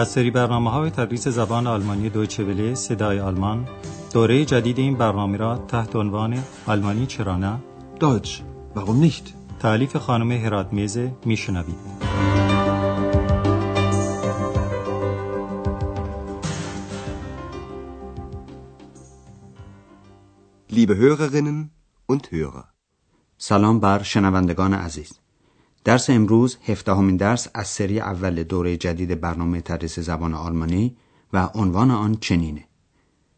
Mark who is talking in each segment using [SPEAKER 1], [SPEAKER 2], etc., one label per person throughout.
[SPEAKER 1] از سری برنامه های تدریس زبان آلمانی دویچه وله صدای آلمان دوره جدید این برنامه را تحت عنوان آلمانی چرا نه
[SPEAKER 2] Deutsch, warum nicht?
[SPEAKER 1] تعلیف خانم هرات میزه میشنوید
[SPEAKER 3] Liebe Hörerinnen und Hörer.
[SPEAKER 4] سلام بر شنوندگان عزیز درس امروز هفدهمین درس از سری اول دوره جدید برنامه تدریس زبان آلمانی و عنوان آن چنینه.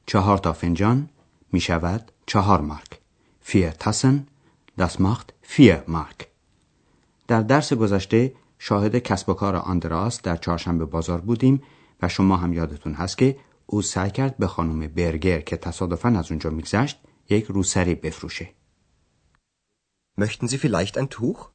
[SPEAKER 4] چهار تا فنجان می شود چهار مارک. فیر تاسن das macht vier مارک. در درس گذشته شاهد کسب و کار آندراس در چهارشنبه بازار بودیم و شما هم یادتون هست که او سعی کرد به خانم برگر که تصادفا از اونجا میگذشت یک روسری بفروشه.
[SPEAKER 3] Möchten Sie vielleicht ein Tuch?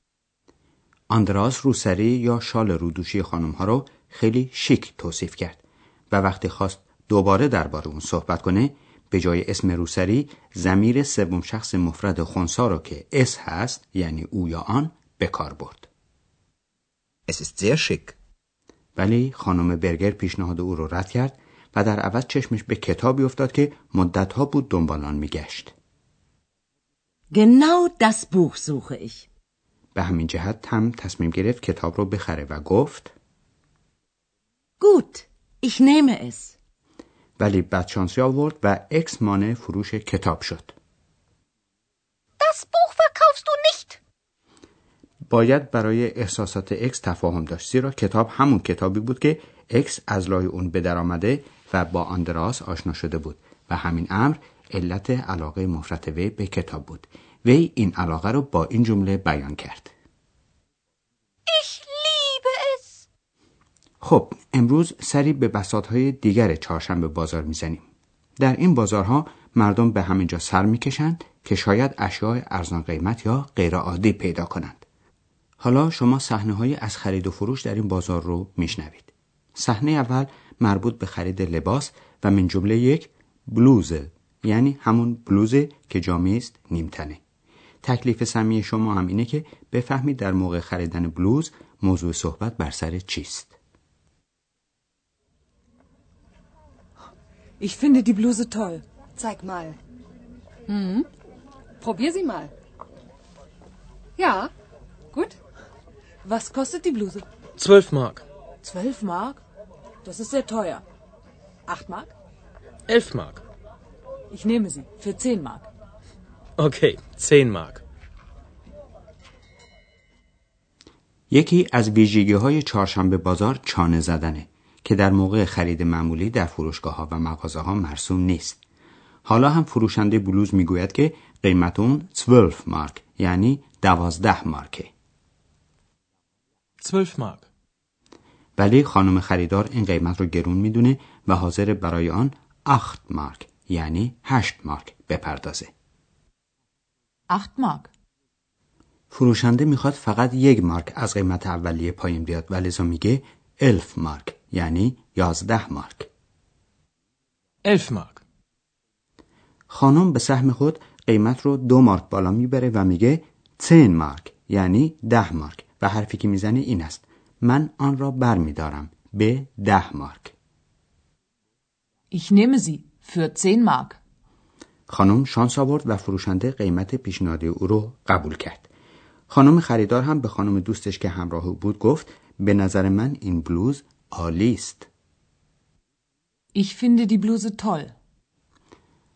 [SPEAKER 4] آندراس روسری یا شال رودوشی خانم ها رو خیلی شیک توصیف کرد و وقتی خواست دوباره درباره اون صحبت کنه به جای اسم روسری زمیر سوم شخص مفرد خونسا رو که اس هست یعنی او یا آن به کار برد
[SPEAKER 3] Es ist sehr schick.
[SPEAKER 4] ولی خانم برگر پیشنهاد او رو رد کرد و در عوض چشمش به کتابی افتاد که مدتها بود دنبال آن میگشت
[SPEAKER 5] Genau das Buch suche ich.
[SPEAKER 4] به همین جهت هم تصمیم گرفت کتاب رو بخره و گفت
[SPEAKER 5] Gut, ich nehme es.
[SPEAKER 4] ولی بدشانسی آورد و اکس مانع فروش کتاب شد
[SPEAKER 6] Das Buch verkaufst du nicht.
[SPEAKER 4] باید برای احساسات اکس تفاهم داشت زیرا کتاب همون کتابی بود که اکس از لای اون به در آمده و با آندراس آشنا شده بود و همین امر علت علاقه مفرط وی به کتاب بود وی این علاقه رو با این جمله بیان کرد.
[SPEAKER 6] Ich liebe es.
[SPEAKER 4] خب امروز سری به بساطهای دیگر چهارشنبه بازار می‌زنیم. در این بازارها مردم به همینجا سر می‌کشند که شاید اشیاء ارزان قیمت یا غیرعادی پیدا کنند. حالا شما صحنه های از خرید و فروش در این بازار رو میشنوید. صحنه اول مربوط به خرید لباس و من جمله یک بلوز یعنی همون بلوز که جامعه است نیمتنه. تکلیف سمی شما هم اینه که بفهمید در موقع خریدن بلوز موضوع صحبت بر سر چیست
[SPEAKER 7] Ich finde die Bluse toll.
[SPEAKER 8] Zeig mal. Mhm. Probier sie mal. Ja, gut.
[SPEAKER 7] Was kostet die Bluse?
[SPEAKER 9] 12 Mark.
[SPEAKER 7] Zwölf Mark? Das ist sehr teuer. Acht Mark?
[SPEAKER 9] 11 Mark.
[SPEAKER 7] Ich nehme sie. Für zehn Mark.
[SPEAKER 9] Okay, 10 Mark.
[SPEAKER 4] یکی از ویژگی های چهارشنبه بازار چانه زدنه که در موقع خرید معمولی در فروشگاه ها و مغازه ها مرسوم نیست. حالا هم فروشنده بلوز می‌گوید که قیمت اون 12 مارک یعنی 12 مارکه.
[SPEAKER 9] 12 Mark.
[SPEAKER 4] ولی خانم خریدار این قیمت رو گرون می‌دونه و حاضر برای آن 8 مارک یعنی 8 مارک بپردازه.
[SPEAKER 7] Acht Mark.
[SPEAKER 4] فروشنده می‌خواد فقط یک مارک از قیمت اولیه پایین بیاد و لذا میگه 11 مارک یعنی 11 مارک.
[SPEAKER 9] 11 Mark.
[SPEAKER 4] خانم به سهم خود قیمت رو دو مارک بالا می‌بره و میگه 10 مارک یعنی 10 مارک و حرفی که می‌زنه این است من آن را بر میدارم به 10 مارک.
[SPEAKER 7] Ich nehme sie. Für zehn Mark.
[SPEAKER 4] خانم شانس آورد و فروشنده قیمت پیشنهادی او رو قبول کرد. خانم خریدار هم به خانم دوستش که همراه او بود گفت به نظر من این بلوز عالی است.
[SPEAKER 7] Ich finde die Bluse toll.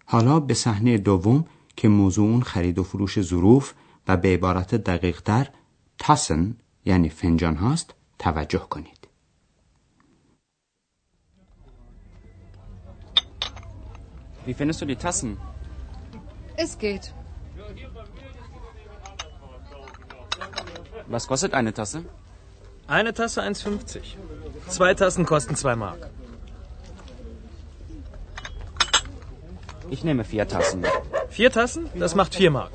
[SPEAKER 4] حالا به صحنه دوم که موضوع اون خرید و فروش ظروف و به عبارت دقیق تر تاسن یعنی فنجان هاست توجه کنید.
[SPEAKER 10] Wie findest du die Tassen?
[SPEAKER 8] Es geht.
[SPEAKER 10] Was kostet eine Tasse?
[SPEAKER 9] Eine Tasse 1,50. Zwei Tassen kosten 2 Mark.
[SPEAKER 10] Ich nehme vier Tassen.
[SPEAKER 9] Vier Tassen? Das macht 4 Mark.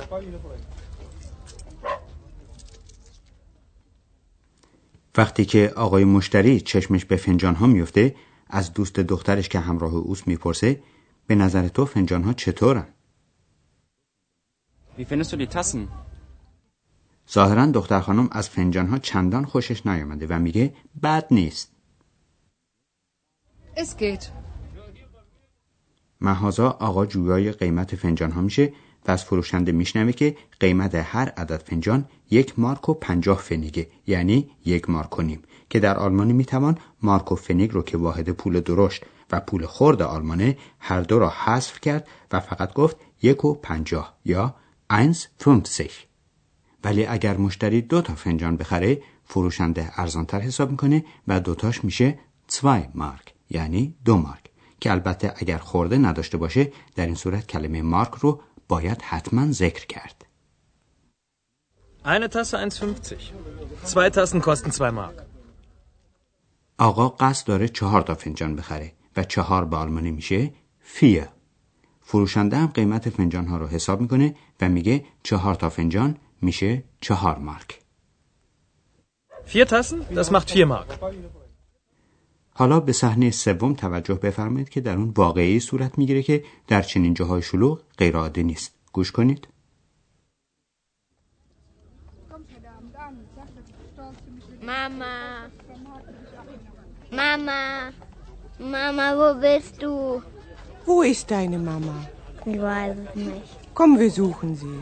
[SPEAKER 4] وقتی که آقای مشتری چشمش به فنجان ها میفته از دوست دخترش که همراه اوست می‌پرسه به نظر تو فنجان ها چطورن؟
[SPEAKER 10] Wie findest du die Tassen?
[SPEAKER 4] ظاهرا دختر خانم از فنجان ها چندان خوشش نیامده و میگه بد نیست.
[SPEAKER 8] Es geht.
[SPEAKER 4] محازا آقا جویای قیمت فنجان ها میشه و از فروشنده میشنوه که قیمت هر عدد فنجان یک مارک و پنجاه فنیگه یعنی یک مارک و نیم که در آلمانی می‌توان مارک و فنیگ رو که واحد پول درشت و پول خرد آلمانه هر دو را حذف کرد و فقط گفت یک و پنجاه یا اینز فونتسیخ ولی اگر مشتری دو تا فنجان بخره فروشنده ارزانتر حساب می‌کنه و دوتاش میشه 2 مارک یعنی دو مارک که البته اگر خورده نداشته باشه در این صورت کلمه مارک رو باید حتما ذکر کرد
[SPEAKER 9] Eine Tasse 1,50. Zwei Tassen kosten 2 Mark.
[SPEAKER 4] آقا قصد داره چهار تا فنجان بخره و چهار به آلمانی میشه فیه فروشنده هم قیمت فنجان ها رو حساب می‌کنه و میگه چهار تا فنجان میشه چهار مارک
[SPEAKER 9] Vier Tassen? Das macht 4 Mark.
[SPEAKER 4] حالا به صحنه سوم توجه بفرمایید که در اون واقعی صورت می‌گیره که در چنین جاهای شلوغ غیرعادی نیست گوش کنید
[SPEAKER 6] Mama. Mama. Mama, wo bist du?
[SPEAKER 11] Wo ist deine Mama?
[SPEAKER 6] Ich weiß es nicht.
[SPEAKER 11] Komm, wir suchen sie.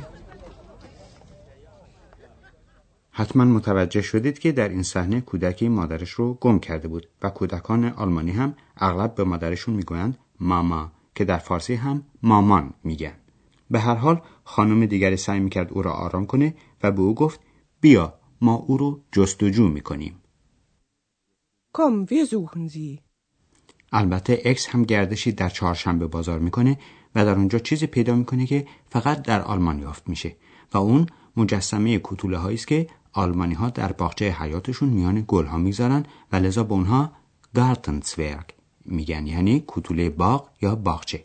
[SPEAKER 4] حتما متوجه شدید که در این صحنه کودکی مادرش رو گم کرده بود و کودکان آلمانی هم اغلب به مادرشون می‌گویند ماما که در فارسی هم مامان میگن به هر حال خانم دیگری سعی می‌کرد او را آرام کنه و به او گفت بیا ما او رو جستجو می‌کنیم
[SPEAKER 11] Komm, wir suchen sie.
[SPEAKER 4] البته اکس هم گردشی در چهارشنبه بازار می‌کنه و در اونجا چیزی پیدا می‌کنه که فقط در آلمان یافت میشه و اون مجسمه کوتوله هایی است که آلمانی ها در باغچه حیاتشون میان گل ها می‌ذارن و لذا به اونها گارتنزورگ میگن یعنی کوتوله باغ یا باغچه.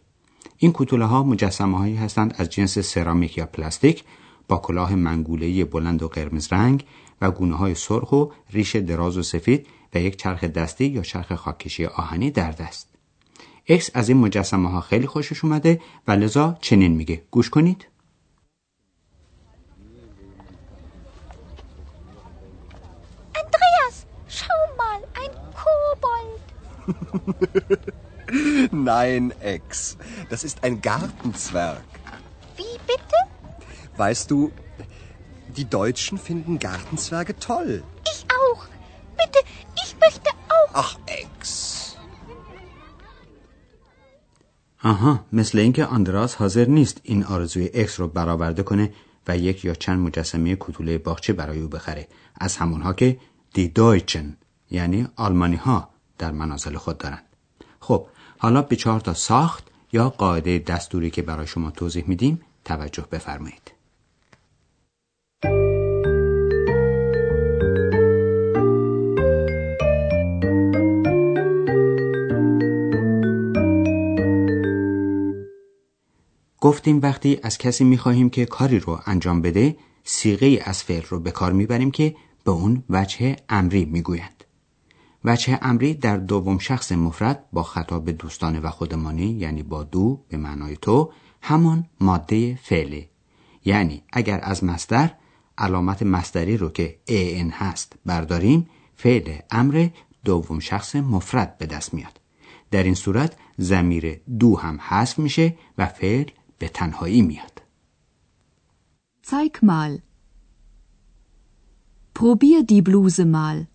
[SPEAKER 4] این کوتوله ها مجسمه هایی هستند از جنس سرامیک یا پلاستیک با کلاه منگوله بلند و قرمز رنگ و گونه های سرخ و ریش دراز و سفید و یک چرخ دستی یا چرخ خاکشی آهنی در دست. اکس از این مجسمه ها خیلی خوشش اومده و لذا چنین میگه. گوش کنید.
[SPEAKER 6] اندریاس Schau mal, ein Kobold.
[SPEAKER 3] Nee اکس. دس است این گارتن وی
[SPEAKER 6] بی بیتی؟ ویستو دی دویچن فیندن
[SPEAKER 3] گارتن زورگ
[SPEAKER 4] آها مثل اینکه آندراس حاضر نیست این آرزوی اکس رو برآورده کنه و یک یا چند مجسمه کوتوله باغچه برای او بخره. از همونها که دی دویچن یعنی آلمانی ها در منازل خود دارند. خب حالا به چهار تا ساخت یا قاعده دستوری که برای شما توضیح میدیم توجه بفرمایید. گفتیم وقتی از کسی می‌خواهیم که کاری رو انجام بده سیغه از فعل رو به کار می‌بریم که به اون وجه امری می‌گویند وجه امری در دوم شخص مفرد با خطاب دوستانه و خودمانی یعنی با دو به معنای تو همان ماده فعله یعنی اگر از مصدر علامت مصدری رو که ان هست برداریم فعل امر دوم شخص مفرد به دست میاد. در این صورت زمیر دو هم حذف میشه و فعل به تنهایی میاد.
[SPEAKER 12] Zeig mal. Probier die Bluse mal.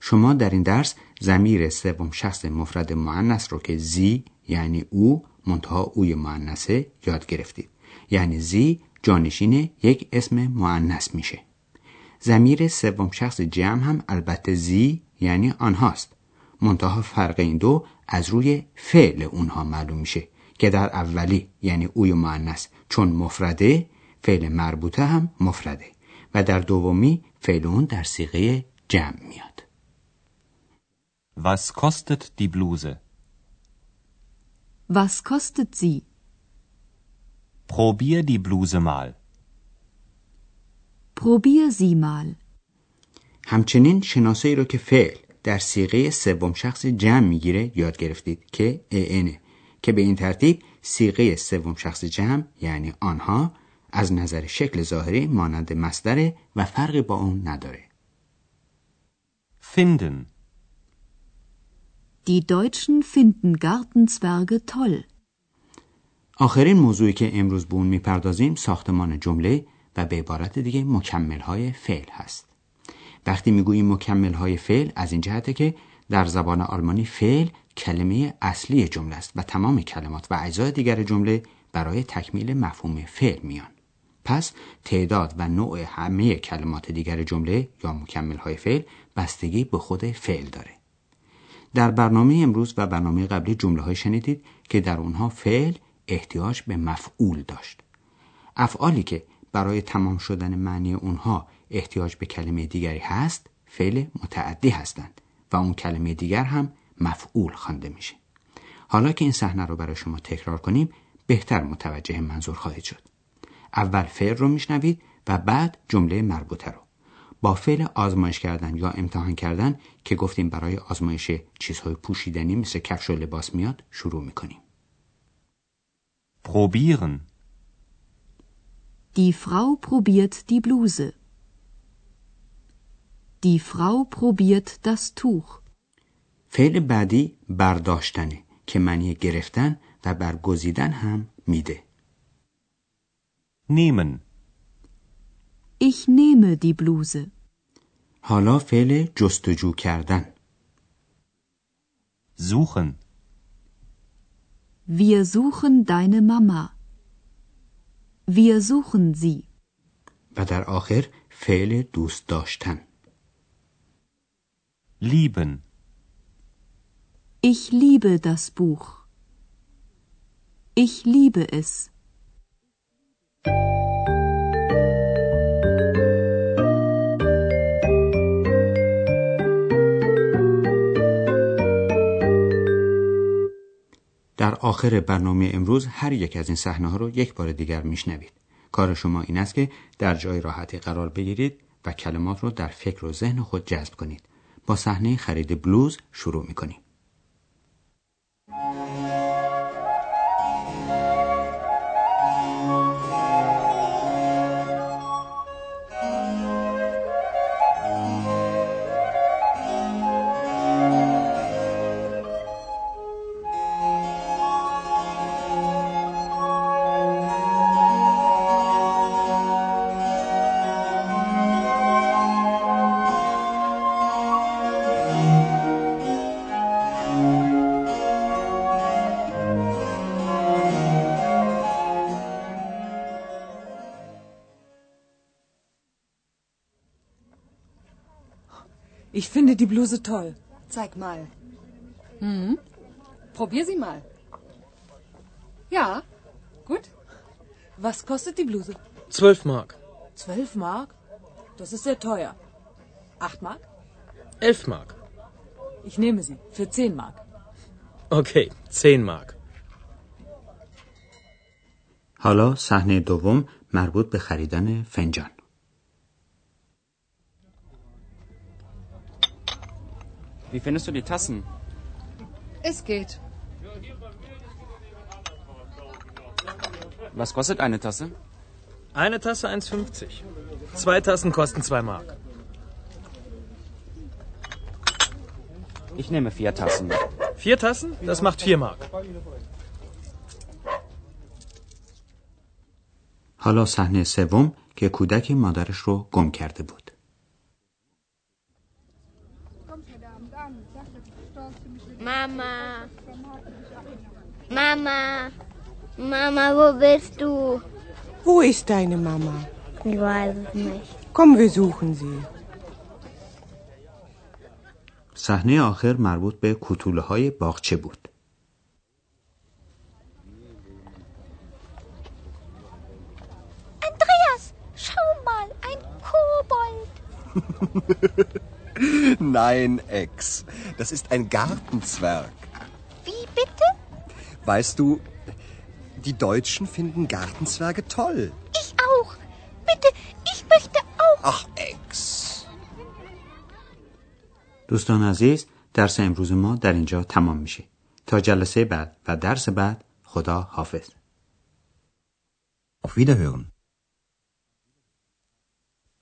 [SPEAKER 4] شما در این درس زمیر سوم شخص مفرد معنس رو که زی یعنی او منتها اوی معنسه یاد گرفتید. یعنی زی جانشین یک اسم معنس میشه. زمیر سوم شخص جمع هم البته زی یعنی آنهاست. منتها فرق این دو از روی فعل اونها معلوم میشه. که در اولی یعنی اوی معنس چون مفرده فعل مربوطه هم مفرده و در دومی فعل اون در سیغه جمع میاد
[SPEAKER 1] Was kostet die Bluse?
[SPEAKER 12] Was kostet sie?
[SPEAKER 1] Probier die Bluse mal.
[SPEAKER 12] Probier sie mal.
[SPEAKER 4] همچنین شناسایی رو که فعل در سیغه سوم شخص جمع می‌گیره یاد گرفتید که اینه که به این ترتیب سیغه سوم شخص جمع یعنی آنها از نظر شکل ظاهری مانند مصدره و فرقی با اون نداره
[SPEAKER 1] Finden.
[SPEAKER 12] Die Deutschen finden Gartenzwerge toll.
[SPEAKER 4] آخرین موضوعی که امروز به اون می‌پردازیم ساختمان جمله و به عبارت دیگه مکمل های فعل هست. وقتی می‌گوییم مکمل های فعل از این جهته که در زبان آلمانی فعل کلمه اصلی جمله است و تمام کلمات و اجزای دیگر جمله برای تکمیل مفهوم فعل میان. پس تعداد و نوع همه کلمات دیگر جمله یا مکمل های فعل بستگی به خود فعل داره. در برنامه امروز و برنامه قبلی جمله های شنیدید که در اونها فعل احتیاج به مفعول داشت. افعالی که برای تمام شدن معنی اونها احتیاج به کلمه دیگری هست فعل متعدی هستند و اون کلمه دیگر هم مفعول خوانده میشه. حالا که این صحنه رو برای شما تکرار کنیم بهتر متوجه منظور خواهید شد. اول فعل رو میشنوید و بعد جمله مربوطه رو. با فعل آزمایش کردن یا امتحان کردن که گفتیم برای آزمایش چیزهای پوشیدنی مثل کفش و لباس میاد شروع می‌کنیم.
[SPEAKER 13] Probieren.
[SPEAKER 12] Die Frau probiert die Bluse. Die Frau probiert das Tuch.
[SPEAKER 4] فعل بعدی برداشتنه که معنی گرفتن و برگزیدن هم میده.
[SPEAKER 13] Nehmen.
[SPEAKER 12] Ich nehme die Bluse.
[SPEAKER 4] حالا فعل جستجو کردن.
[SPEAKER 13] Suchen.
[SPEAKER 12] Wir suchen deine Mama. Wir suchen sie.
[SPEAKER 4] و در آخر فعل دوست داشتن.
[SPEAKER 13] Lieben.
[SPEAKER 12] Ich liebe das Buch. Ich liebe es.
[SPEAKER 4] در آخر برنامه امروز هر یک از این صحنه ها رو یک بار دیگر میشنوید. کار شما این است که در جای راحتی قرار بگیرید و کلمات رو در فکر و ذهن خود جذب کنید. با صحنه خرید بلوز شروع می‌کنیم.
[SPEAKER 7] Ich finde die Bluse toll.
[SPEAKER 8] Zeig mal. Hm? Probier sie mal. Ja, gut.
[SPEAKER 7] Was kostet die Bluse?
[SPEAKER 9] Zwölf Mark.
[SPEAKER 7] Zwölf Mark? Das ist sehr teuer. Acht Mark?
[SPEAKER 9] Elf Mark.
[SPEAKER 7] Ich nehme sie. Für zehn Mark.
[SPEAKER 9] Okay, zehn Mark.
[SPEAKER 4] حالا صحنه دوم مربوط به خریدن فنجان.
[SPEAKER 10] Wie findest du die Tassen?
[SPEAKER 8] Es geht.
[SPEAKER 10] Was kostet eine Tasse?
[SPEAKER 9] Eine Tasse 1,50. Zwei Tassen kosten 2 Mark.
[SPEAKER 10] Ich nehme vier Tassen.
[SPEAKER 9] Vier Tassen? Das macht 4 Mark.
[SPEAKER 4] حالا صحنه سوم که کودک مادرش رو گم کرده بود.
[SPEAKER 6] Mama. Mama. Mama, wo bist du?
[SPEAKER 11] Wo ist deine Mama?
[SPEAKER 6] Ich weiß es nicht.
[SPEAKER 11] Komm, wir suchen sie.
[SPEAKER 4] صحنه آخر مربوط به کوتوله های باغچه بود.
[SPEAKER 6] Andreas, schau mal, ein Kobold.
[SPEAKER 3] Nein, Ex. Das ist ein Gartenzwerg.
[SPEAKER 6] Wie bitte?
[SPEAKER 3] Weißt du, die Deutschen finden Gartenzwerge toll.
[SPEAKER 6] Ich auch. Bitte, ich möchte auch.
[SPEAKER 3] Ach, Ex.
[SPEAKER 4] دوستان عزیز درس امروز ما در اینجا تمام میشه. تا جلسه بعد و درس بعد خدا حافظ.
[SPEAKER 2] Auf Wiederhören.